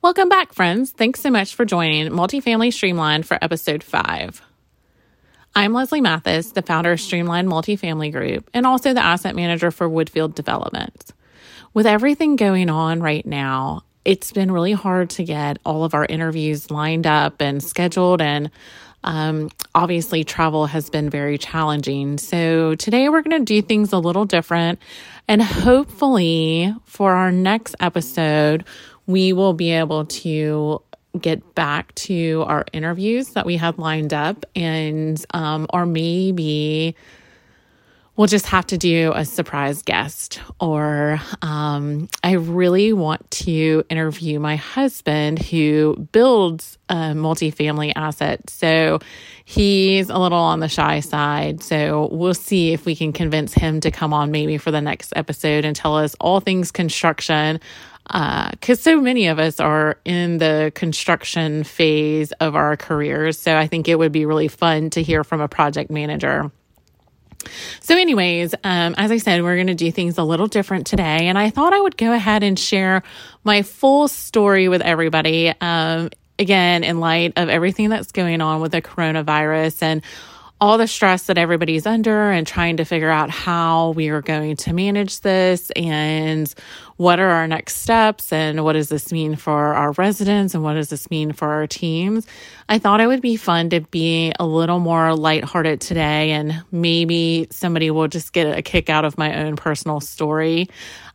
Welcome back, friends. Thanks so much for joining Multifamily Streamlined for episode five. I'm Leslie Mathis, the founder of Streamline Multifamily Group and also the asset manager for Woodfield Developments. With everything going on right now, it's been really hard to get all of our interviews lined up and scheduled and um, obviously, travel has been very challenging. So, today we're going to do things a little different. And hopefully, for our next episode, we will be able to get back to our interviews that we had lined up and um, or maybe we'll just have to do a surprise guest or um, i really want to interview my husband who builds a multifamily asset. So he's a little on the shy side. So we'll see if we can convince him to come on maybe for the next episode and tell us all things construction because uh, so many of us are in the construction phase of our careers. So I think it would be really fun to hear from a project manager. So, anyways, um, as I said, we're going to do things a little different today. And I thought I would go ahead and share my full story with everybody. Um, again, in light of everything that's going on with the coronavirus and all the stress that everybody's under and trying to figure out how we are going to manage this and what are our next steps and what does this mean for our residents and what does this mean for our teams. I thought it would be fun to be a little more lighthearted today and maybe somebody will just get a kick out of my own personal story.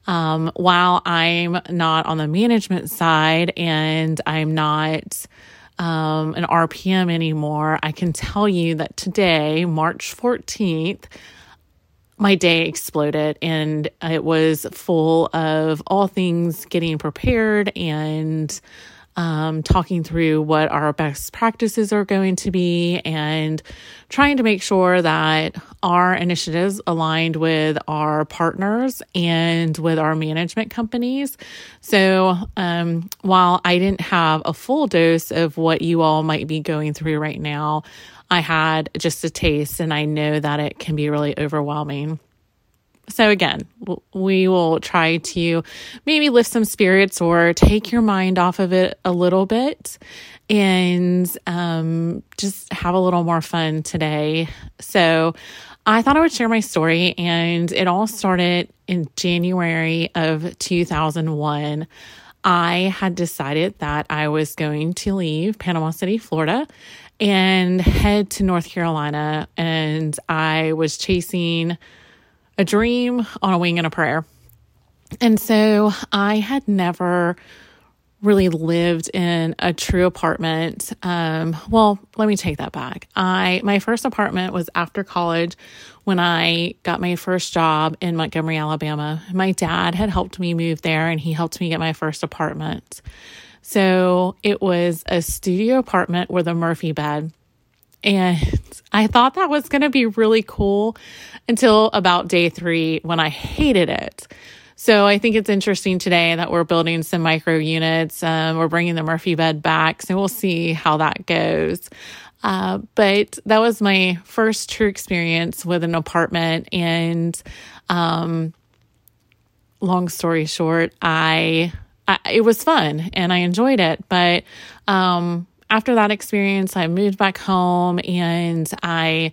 Um, while I'm not on the management side and I'm not um, an RPM anymore, I can tell you that today, March 14th, my day exploded and it was full of all things getting prepared and um, talking through what our best practices are going to be and trying to make sure that our initiatives aligned with our partners and with our management companies. So, um, while I didn't have a full dose of what you all might be going through right now, I had just a taste, and I know that it can be really overwhelming. So, again, we will try to maybe lift some spirits or take your mind off of it a little bit and um, just have a little more fun today. So, I thought I would share my story, and it all started in January of 2001. I had decided that I was going to leave Panama City, Florida, and head to North Carolina. And I was chasing a dream on a wing and a prayer. And so I had never really lived in a true apartment. Um, well, let me take that back. I my first apartment was after college when I got my first job in Montgomery, Alabama. My dad had helped me move there and he helped me get my first apartment. So it was a studio apartment with a Murphy bed. And I thought that was going to be really cool until about day three when I hated it. So I think it's interesting today that we're building some micro units. Um, we're bringing the Murphy bed back. So we'll see how that goes. Uh, but that was my first true experience with an apartment. And um, long story short, I, I, it was fun and I enjoyed it. But um, after that experience, I moved back home and I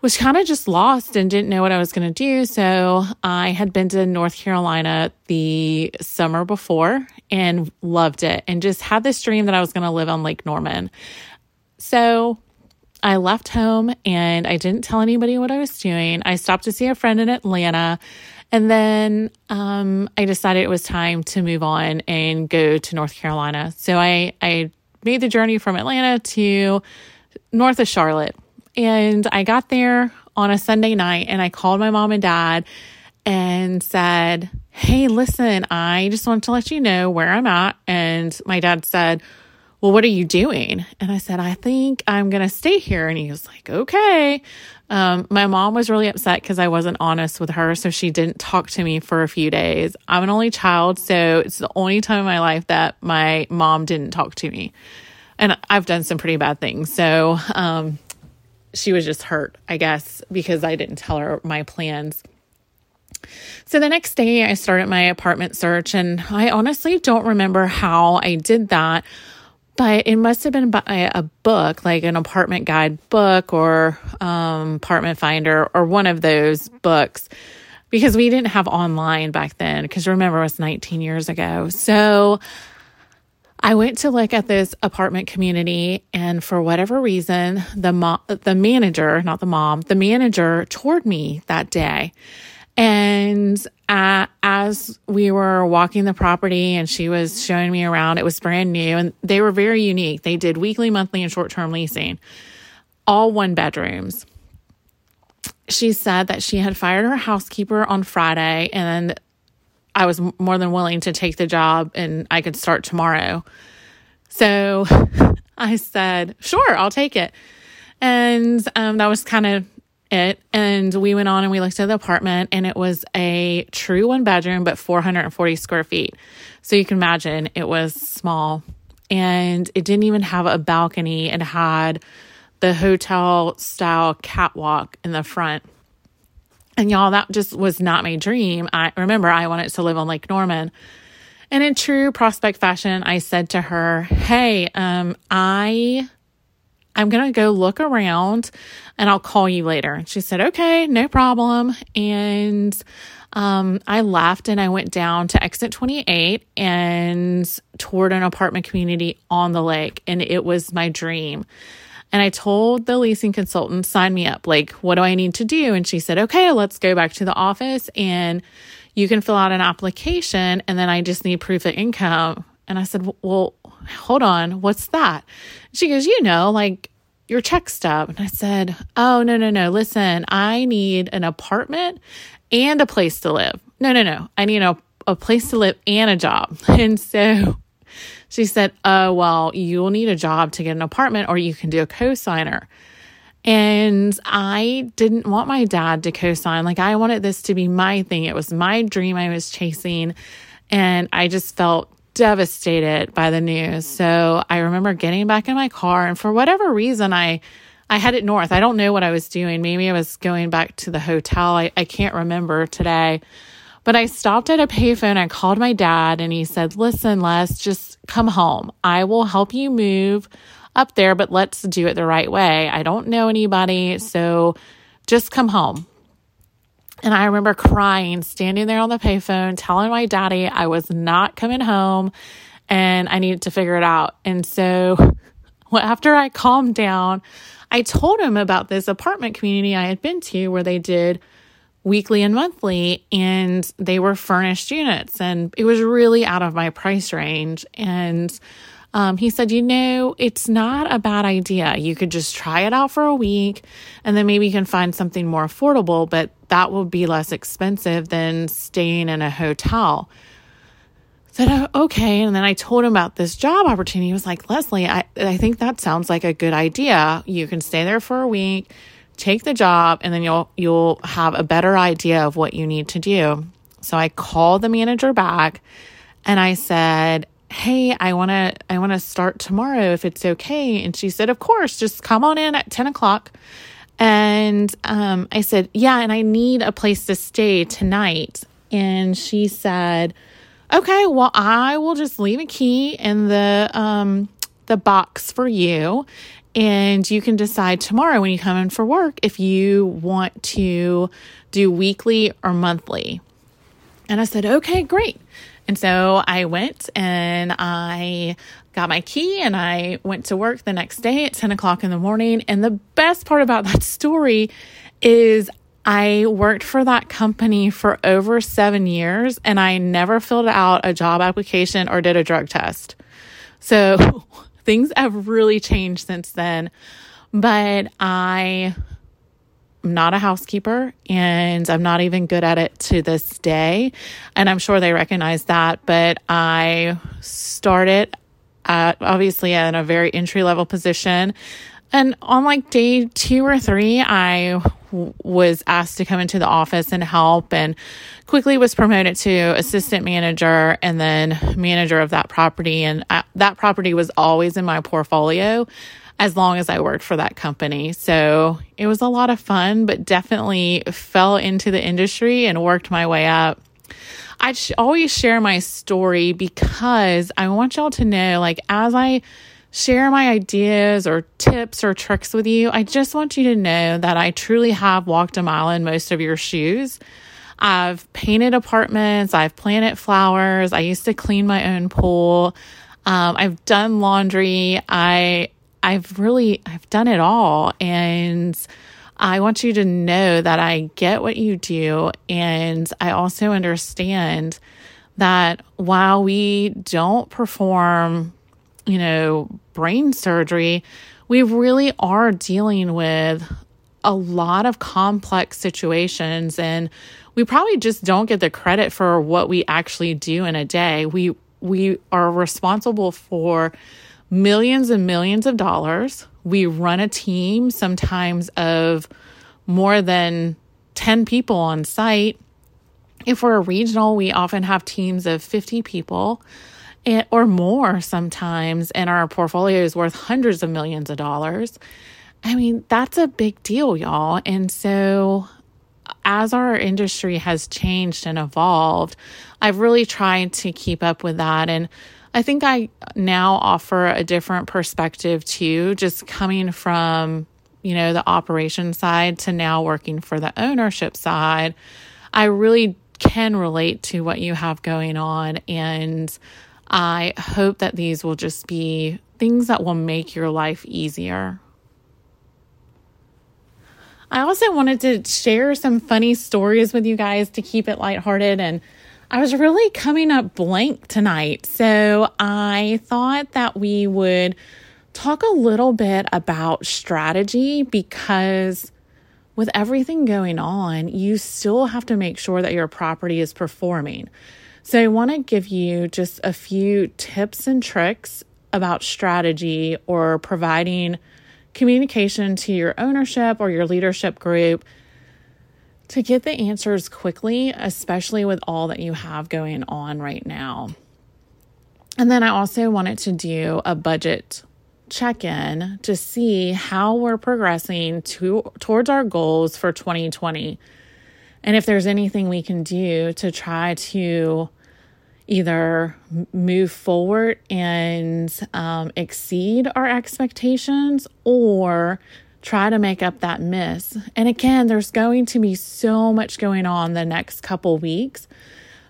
was kind of just lost and didn't know what I was going to do. So I had been to North Carolina the summer before and loved it and just had this dream that I was going to live on Lake Norman. So I left home and I didn't tell anybody what I was doing. I stopped to see a friend in Atlanta. And then um, I decided it was time to move on and go to North Carolina. So I, I made the journey from Atlanta to north of Charlotte. And I got there on a Sunday night and I called my mom and dad and said, Hey, listen, I just want to let you know where I'm at. And my dad said, Well, what are you doing? And I said, I think I'm going to stay here. And he was like, Okay. Um, my mom was really upset because I wasn't honest with her. So she didn't talk to me for a few days. I'm an only child. So it's the only time in my life that my mom didn't talk to me. And I've done some pretty bad things. So um, she was just hurt, I guess, because I didn't tell her my plans. So the next day, I started my apartment search, and I honestly don't remember how I did that, but it must have been by a book, like an apartment guide book or um, apartment finder or one of those books, because we didn't have online back then. Because remember, it was 19 years ago. So I went to look at this apartment community, and for whatever reason, the mo- the manager, not the mom, the manager toured me that day. And uh, as we were walking the property and she was showing me around, it was brand new and they were very unique. They did weekly, monthly, and short term leasing, all one bedrooms. She said that she had fired her housekeeper on Friday and I was more than willing to take the job and I could start tomorrow. So I said, sure, I'll take it. And um, that was kind of it. And we went on and we looked at the apartment and it was a true one bedroom but 440 square feet. So you can imagine it was small. And it didn't even have a balcony. It had the hotel style catwalk in the front. And y'all that just was not my dream. I remember i wanted to live on lake norman. And in true prospect fashion i said to her hey um i I'm going to go look around and I'll call you later. And she said, okay, no problem. And um, I left and I went down to exit 28 and toward an apartment community on the lake. And it was my dream. And I told the leasing consultant, sign me up. Like, what do I need to do? And she said, okay, let's go back to the office and you can fill out an application. And then I just need proof of income. And I said, well, hold on, what's that? She goes, you know, like your check stub. And I said, oh, no, no, no. Listen, I need an apartment and a place to live. No, no, no. I need a, a place to live and a job. And so she said, oh, well, you'll need a job to get an apartment or you can do a cosigner. And I didn't want my dad to co sign. Like, I wanted this to be my thing. It was my dream I was chasing. And I just felt devastated by the news. So I remember getting back in my car and for whatever reason I I headed north. I don't know what I was doing. Maybe I was going back to the hotel. I, I can't remember today. But I stopped at a payphone. I called my dad and he said, Listen, Les, just come home. I will help you move up there, but let's do it the right way. I don't know anybody. So just come home. And I remember crying, standing there on the payphone, telling my daddy I was not coming home and I needed to figure it out. And so after I calmed down, I told him about this apartment community I had been to where they did weekly and monthly and they were furnished units and it was really out of my price range. And um, he said, You know, it's not a bad idea. You could just try it out for a week and then maybe you can find something more affordable, but that will be less expensive than staying in a hotel. I said, oh, okay. And then I told him about this job opportunity. He was like, Leslie, I, I think that sounds like a good idea. You can stay there for a week, take the job, and then you'll you'll have a better idea of what you need to do. So I called the manager back and I said, hey i want to i want to start tomorrow if it's okay. And she said of course just come on in at 10 o'clock. And um, i said yeah and i need a place to stay tonight. And she said okay well i will just leave a key in the um, the box for you. And you can decide tomorrow when you come in for work if you want to do weekly or monthly. And i said okay great and so I went and I got my key and I went to work the next day at 10 o'clock in the morning. And the best part about that story is I worked for that company for over seven years and I never filled out a job application or did a drug test. So things have really changed since then. But I Not a housekeeper and I'm not even good at it to this day. And I'm sure they recognize that. But I started at obviously in a very entry level position. And on like day two or three, I w- was asked to come into the office and help and quickly was promoted to assistant manager and then manager of that property. And I, that property was always in my portfolio. As long as I worked for that company. So it was a lot of fun, but definitely fell into the industry and worked my way up. I always share my story because I want y'all to know, like, as I share my ideas or tips or tricks with you, I just want you to know that I truly have walked a mile in most of your shoes. I've painted apartments, I've planted flowers, I used to clean my own pool. Um, I've done laundry. I I've really I've done it all and I want you to know that I get what you do and I also understand that while we don't perform, you know, brain surgery, we really are dealing with a lot of complex situations and we probably just don't get the credit for what we actually do in a day. We we are responsible for millions and millions of dollars. We run a team sometimes of more than 10 people on site. If we're a regional, we often have teams of 50 people eh, or more sometimes, and our portfolio is worth hundreds of millions of dollars. I mean, that's a big deal, y'all. And so, as our industry has changed and evolved, I've really tried to keep up with that. And I think I now offer a different perspective too, just coming from, you know, the operation side to now working for the ownership side. I really can relate to what you have going on. And I hope that these will just be things that will make your life easier. I also wanted to share some funny stories with you guys to keep it lighthearted and I was really coming up blank tonight. So I thought that we would talk a little bit about strategy because with everything going on, you still have to make sure that your property is performing. So I want to give you just a few tips and tricks about strategy or providing communication to your ownership or your leadership group to get the answers quickly, especially with all that you have going on right now. And then I also wanted to do a budget check in to see how we're progressing to, towards our goals for 2020. And if there's anything we can do to try to either move forward and um, exceed our expectations or try to make up that miss. And again, there's going to be so much going on the next couple weeks.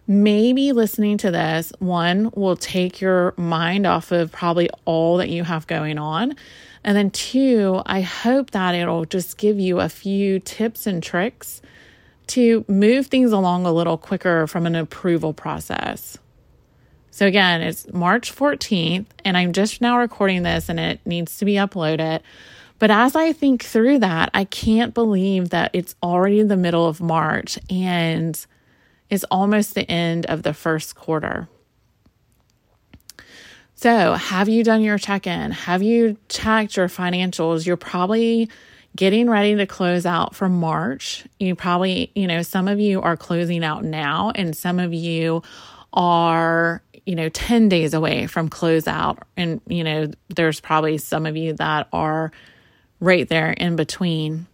Maybe listening to this, one, will take your mind off of probably all that you have going on. And then, two, I hope that it'll just give you a few tips and tricks to move things along a little quicker from an approval process. So, again, it's March 14th, and I'm just now recording this and it needs to be uploaded. But as I think through that, I can't believe that it's already the middle of March and it's almost the end of the first quarter. So, have you done your check in? Have you checked your financials? You're probably getting ready to close out for March. You probably, you know, some of you are closing out now, and some of you are, you know, 10 days away from closeout. And, you know, there's probably some of you that are right there in between.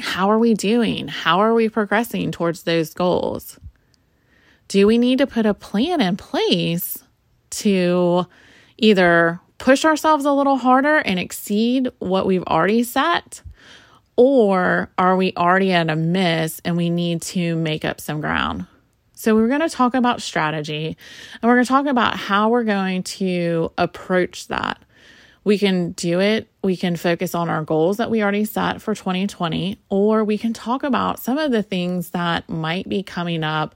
How are we doing? How are we progressing towards those goals? Do we need to put a plan in place to either push ourselves a little harder and exceed what we've already set? Or are we already at a miss and we need to make up some ground? So, we're going to talk about strategy and we're going to talk about how we're going to approach that we can do it. We can focus on our goals that we already set for 2020, or we can talk about some of the things that might be coming up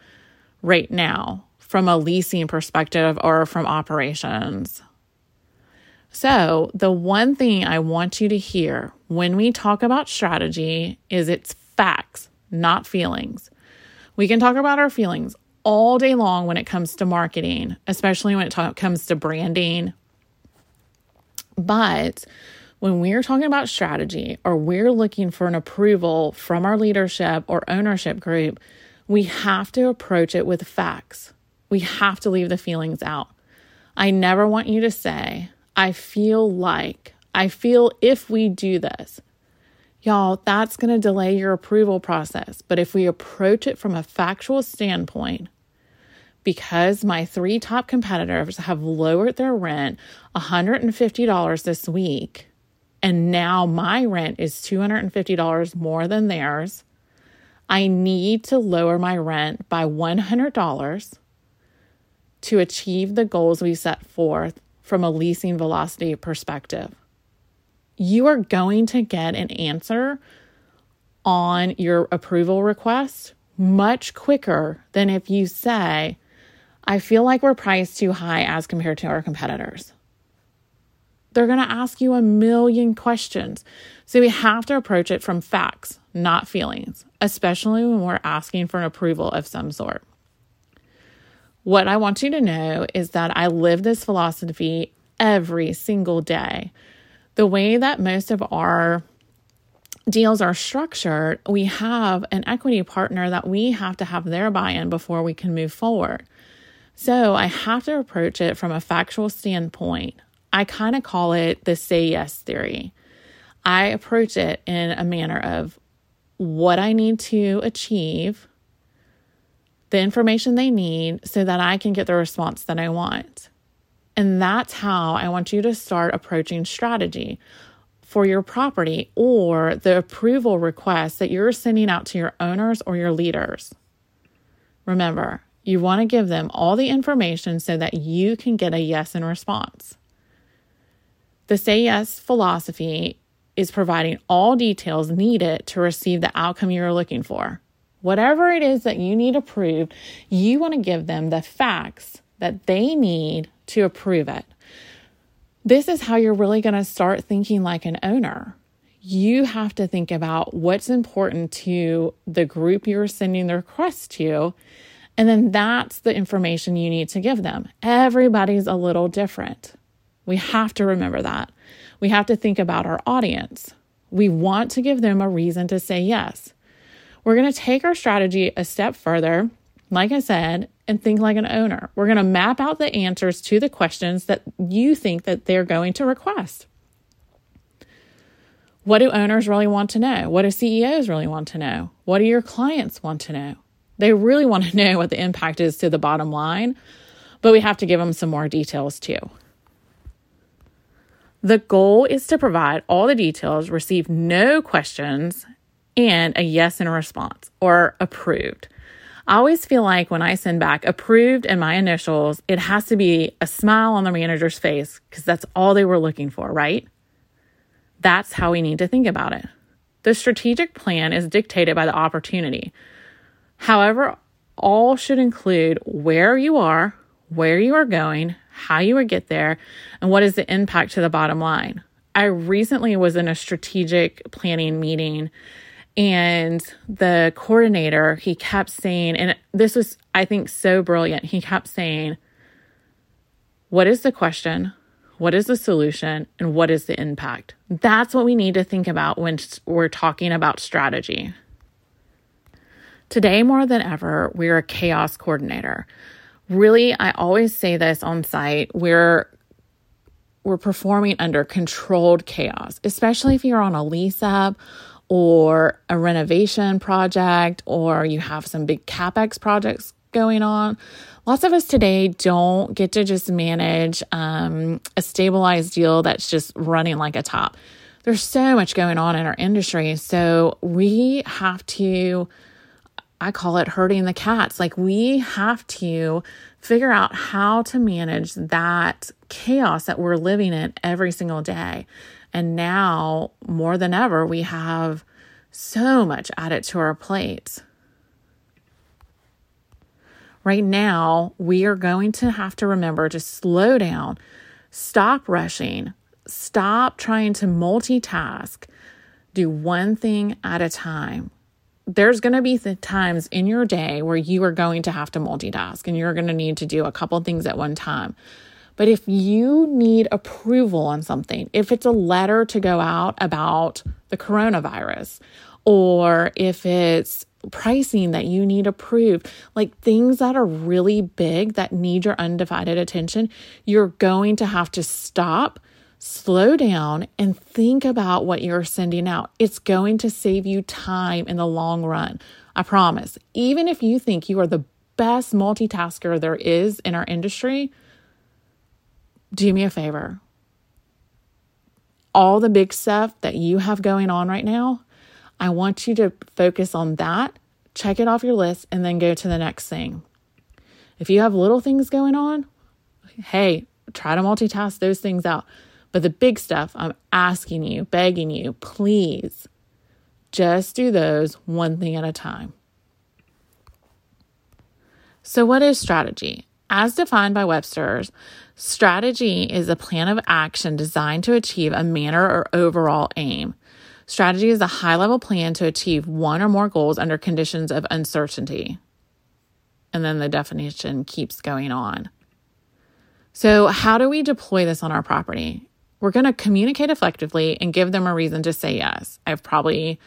right now from a leasing perspective or from operations. So, the one thing I want you to hear when we talk about strategy is it's facts, not feelings. We can talk about our feelings all day long when it comes to marketing, especially when it ta- comes to branding but when we're talking about strategy or we're looking for an approval from our leadership or ownership group, we have to approach it with facts. We have to leave the feelings out. I never want you to say, I feel like, I feel if we do this, y'all, that's going to delay your approval process. But if we approach it from a factual standpoint, because my three top competitors have lowered their rent $150 this week, and now my rent is $250 more than theirs, I need to lower my rent by $100 to achieve the goals we set forth from a leasing velocity perspective. You are going to get an answer on your approval request much quicker than if you say, I feel like we're priced too high as compared to our competitors. They're going to ask you a million questions. So we have to approach it from facts, not feelings, especially when we're asking for an approval of some sort. What I want you to know is that I live this philosophy every single day. The way that most of our deals are structured, we have an equity partner that we have to have their buy in before we can move forward. So I have to approach it from a factual standpoint. I kind of call it the say yes theory. I approach it in a manner of what I need to achieve the information they need so that I can get the response that I want. And that's how I want you to start approaching strategy for your property or the approval requests that you're sending out to your owners or your leaders. Remember, you want to give them all the information so that you can get a yes in response. The say yes philosophy is providing all details needed to receive the outcome you're looking for. Whatever it is that you need approved, you want to give them the facts that they need to approve it. This is how you're really going to start thinking like an owner. You have to think about what's important to the group you're sending the request to. And then that's the information you need to give them. Everybody's a little different. We have to remember that. We have to think about our audience. We want to give them a reason to say yes. We're going to take our strategy a step further, like I said, and think like an owner. We're going to map out the answers to the questions that you think that they're going to request. What do owners really want to know? What do CEOs really want to know? What do your clients want to know? They really want to know what the impact is to the bottom line, but we have to give them some more details too. The goal is to provide all the details, receive no questions, and a yes in response or approved. I always feel like when I send back approved and my initials, it has to be a smile on the manager's face because that's all they were looking for, right? That's how we need to think about it. The strategic plan is dictated by the opportunity. However, all should include where you are, where you are going, how you would get there, and what is the impact to the bottom line. I recently was in a strategic planning meeting and the coordinator, he kept saying, and this was, I think, so brilliant. He kept saying, What is the question? What is the solution? And what is the impact? That's what we need to think about when we're talking about strategy. Today, more than ever, we're a chaos coordinator. Really, I always say this on site. We're we're performing under controlled chaos, especially if you're on a lease up or a renovation project or you have some big capex projects going on. Lots of us today don't get to just manage um, a stabilized deal that's just running like a top. There's so much going on in our industry. So we have to, I call it herding the cats. Like we have to figure out how to manage that chaos that we're living in every single day. And now more than ever, we have so much added to our plates. Right now, we are going to have to remember to slow down, stop rushing, stop trying to multitask, do one thing at a time. There's going to be times in your day where you are going to have to multitask and you're going to need to do a couple things at one time. But if you need approval on something, if it's a letter to go out about the coronavirus, or if it's pricing that you need approved, like things that are really big that need your undivided attention, you're going to have to stop, slow down and think about what you're sending out. It's going to save you time in the long run. I promise. Even if you think you are the best multitasker there is in our industry, do me a favor. All the big stuff that you have going on right now, I want you to focus on that, check it off your list, and then go to the next thing. If you have little things going on, hey, try to multitask those things out. But the big stuff, I'm asking you, begging you, please just do those one thing at a time. So, what is strategy? As defined by Webster's, strategy is a plan of action designed to achieve a manner or overall aim. Strategy is a high level plan to achieve one or more goals under conditions of uncertainty. And then the definition keeps going on. So, how do we deploy this on our property? We're going to communicate effectively and give them a reason to say yes. I've probably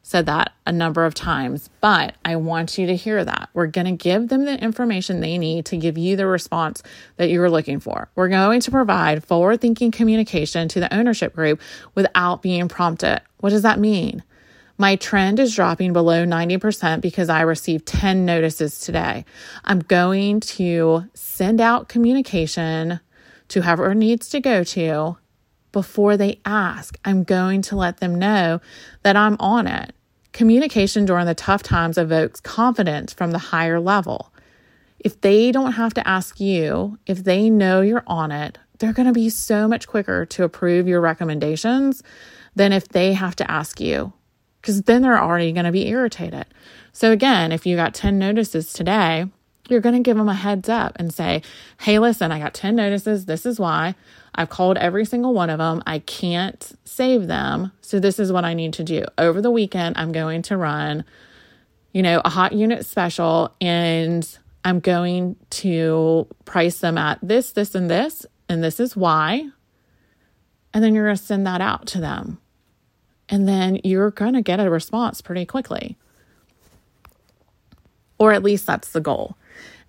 said that a number of times, but I want you to hear that. We're going to give them the information they need to give you the response that you're looking for. We're going to provide forward thinking communication to the ownership group without being prompted. What does that mean? My trend is dropping below 90% because I received 10 notices today. I'm going to send out communication to whoever needs to go to before they ask. I'm going to let them know that I'm on it. Communication during the tough times evokes confidence from the higher level. If they don't have to ask you, if they know you're on it, they're going to be so much quicker to approve your recommendations than if they have to ask you, because then they're already going to be irritated. So, again, if you got 10 notices today, you're going to give them a heads up and say, Hey, listen, I got 10 notices. This is why. I've called every single one of them. I can't save them. So this is what I need to do. Over the weekend, I'm going to run, you know, a hot unit special and I'm going to price them at this, this, and this. And this is why. And then you're going to send that out to them. And then you're going to get a response pretty quickly. Or at least that's the goal.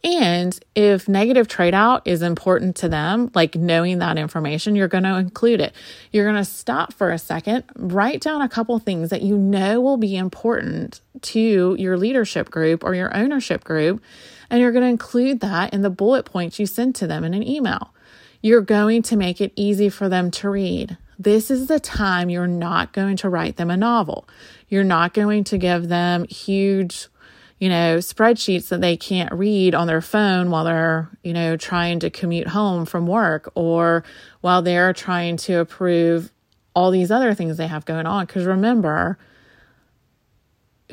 And if negative trade out is important to them, like knowing that information, you're going to include it. You're going to stop for a second, write down a couple things that you know will be important to your leadership group or your ownership group, and you're going to include that in the bullet points you send to them in an email. You're going to make it easy for them to read. This is the time you're not going to write them a novel. You're not going to give them huge you know, spreadsheets that they can't read on their phone while they're, you know, trying to commute home from work or while they're trying to approve all these other things they have going on. Because remember,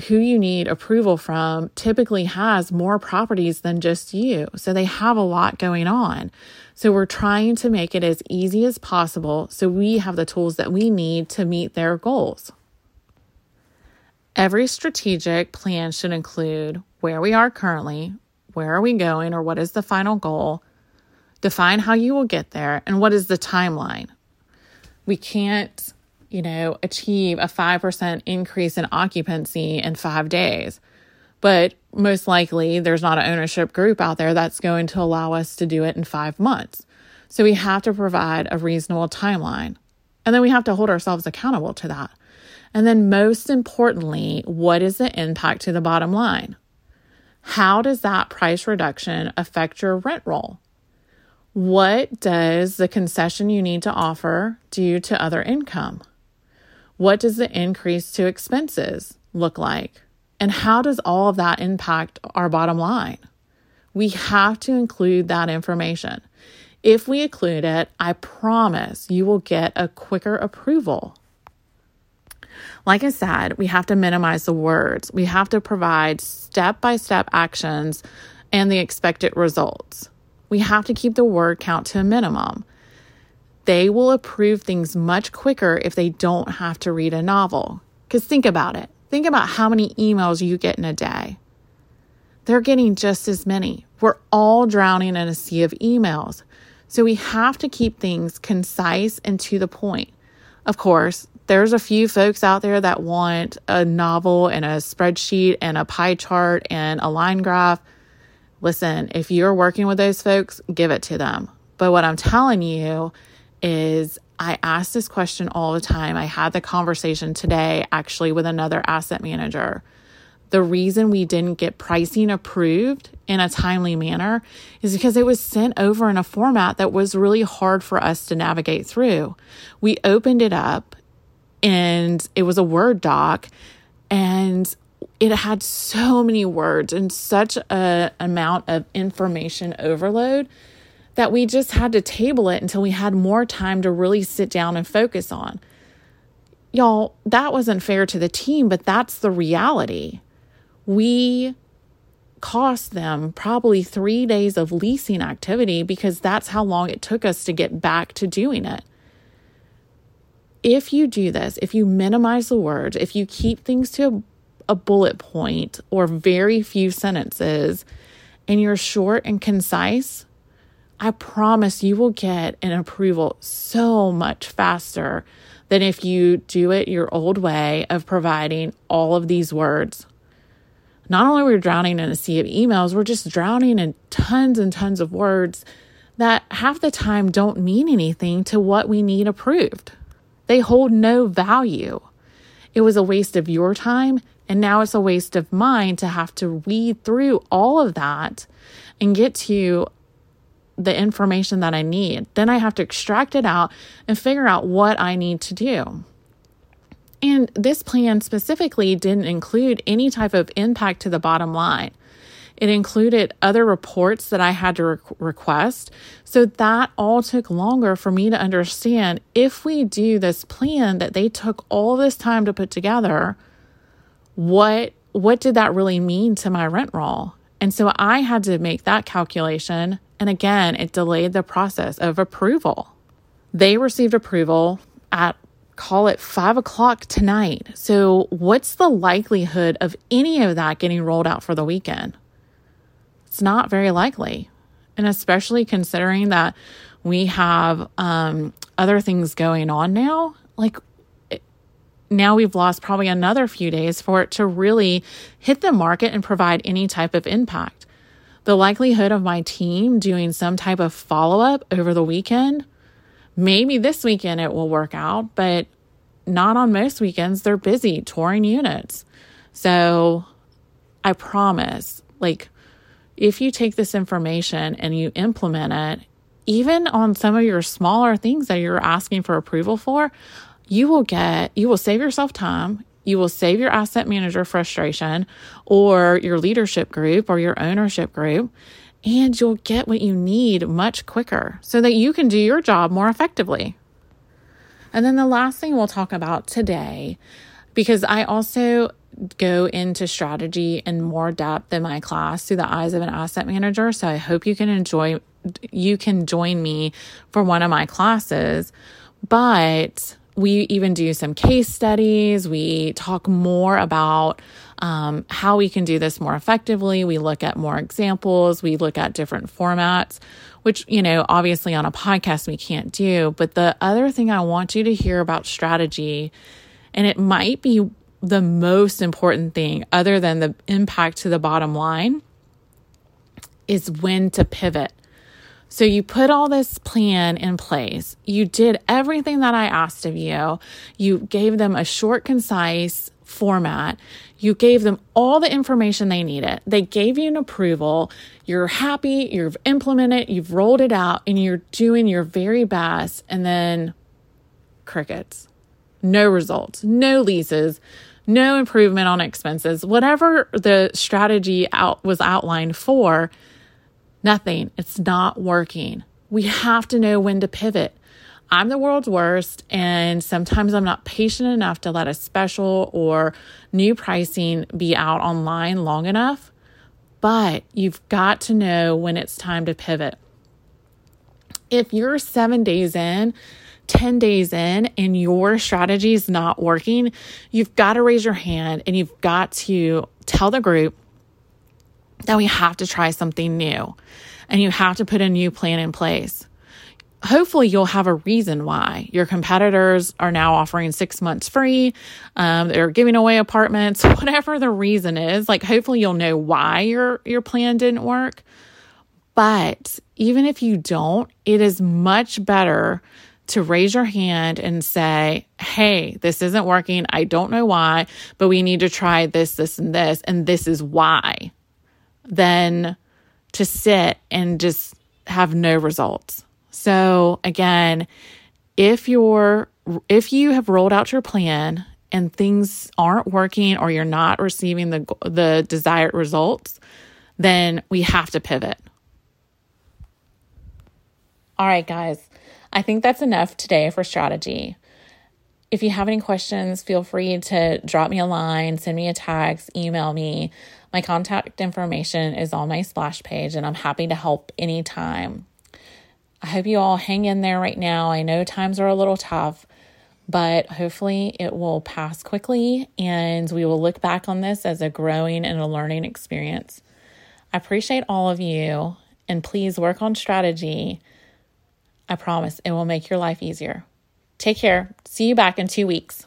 who you need approval from typically has more properties than just you. So they have a lot going on. So we're trying to make it as easy as possible so we have the tools that we need to meet their goals. Every strategic plan should include where we are currently, where are we going, or what is the final goal, define how you will get there, and what is the timeline. We can't, you know, achieve a 5% increase in occupancy in five days. But most likely, there's not an ownership group out there that's going to allow us to do it in five months. So we have to provide a reasonable timeline. And then we have to hold ourselves accountable to that. And then, most importantly, what is the impact to the bottom line? How does that price reduction affect your rent roll? What does the concession you need to offer do to other income? What does the increase to expenses look like? And how does all of that impact our bottom line? We have to include that information. If we include it, I promise you will get a quicker approval. Like I said, we have to minimize the words. We have to provide step by step actions and the expected results. We have to keep the word count to a minimum. They will approve things much quicker if they don't have to read a novel. Because think about it. Think about how many emails you get in a day. They're getting just as many. We're all drowning in a sea of emails. So we have to keep things concise and to the point. Of course, there's a few folks out there that want a novel and a spreadsheet and a pie chart and a line graph. Listen, if you're working with those folks, give it to them. But what I'm telling you is, I ask this question all the time. I had the conversation today actually with another asset manager. The reason we didn't get pricing approved in a timely manner is because it was sent over in a format that was really hard for us to navigate through. We opened it up and it was a Word doc and it had so many words and such a amount of information overload that we just had to table it until we had more time to really sit down and focus on. Y'all, that wasn't fair to the team, but that's the reality. We cost them probably three days of leasing activity because that's how long it took us to get back to doing it. If you do this, if you minimize the words, if you keep things to a bullet point or very few sentences, and you're short and concise, I promise you will get an approval so much faster than if you do it your old way of providing all of these words. Not only are we drowning in a sea of emails, we're just drowning in tons and tons of words that half the time don't mean anything to what we need approved. They hold no value. It was a waste of your time, and now it's a waste of mine to have to weed through all of that and get to the information that I need. Then I have to extract it out and figure out what I need to do. And this plan specifically didn't include any type of impact to the bottom line. It included other reports that I had to re- request. So that all took longer for me to understand if we do this plan that they took all this time to put together, what what did that really mean to my rent roll? And so I had to make that calculation and again, it delayed the process of approval. They received approval at call it five o'clock tonight. So, what's the likelihood of any of that getting rolled out for the weekend? It's not very likely. And especially considering that we have um, other things going on now, like now we've lost probably another few days for it to really hit the market and provide any type of impact the likelihood of my team doing some type of follow up over the weekend, maybe this weekend it will work out, but not on most weekends. They're busy touring units. So I promise, like, if you take this information and you implement it, even on some of your smaller things that you're asking for approval for, you will get, you will save yourself time. You will save your asset manager frustration or your leadership group or your ownership group, and you'll get what you need much quicker so that you can do your job more effectively. And then the last thing we'll talk about today, because I also go into strategy in more depth in my class through the eyes of an asset manager. So I hope you can enjoy, you can join me for one of my classes. But we even do some case studies. We talk more about um, how we can do this more effectively. We look at more examples. We look at different formats, which, you know, obviously on a podcast we can't do. But the other thing I want you to hear about strategy, and it might be the most important thing other than the impact to the bottom line, is when to pivot. So you put all this plan in place. You did everything that I asked of you. You gave them a short, concise format. You gave them all the information they needed. They gave you an approval. You're happy. You've implemented, you've rolled it out, and you're doing your very best. And then crickets. No results, no leases, no improvement on expenses. Whatever the strategy out was outlined for, Nothing. It's not working. We have to know when to pivot. I'm the world's worst, and sometimes I'm not patient enough to let a special or new pricing be out online long enough. But you've got to know when it's time to pivot. If you're seven days in, 10 days in, and your strategy is not working, you've got to raise your hand and you've got to tell the group that we have to try something new and you have to put a new plan in place. Hopefully, you'll have a reason why your competitors are now offering six months free. Um, they're giving away apartments, whatever the reason is. Like, hopefully, you'll know why your your plan didn't work. But even if you don't, it is much better to raise your hand and say, Hey, this isn't working. I don't know why, but we need to try this, this, and this, and this is why, Then to sit and just have no results. So again, if you're if you have rolled out your plan and things aren't working or you're not receiving the the desired results, then we have to pivot. All right, guys. I think that's enough today for strategy. If you have any questions, feel free to drop me a line, send me a text, email me. My contact information is on my splash page, and I'm happy to help anytime. I hope you all hang in there right now. I know times are a little tough, but hopefully it will pass quickly and we will look back on this as a growing and a learning experience. I appreciate all of you and please work on strategy. I promise it will make your life easier. Take care. See you back in two weeks.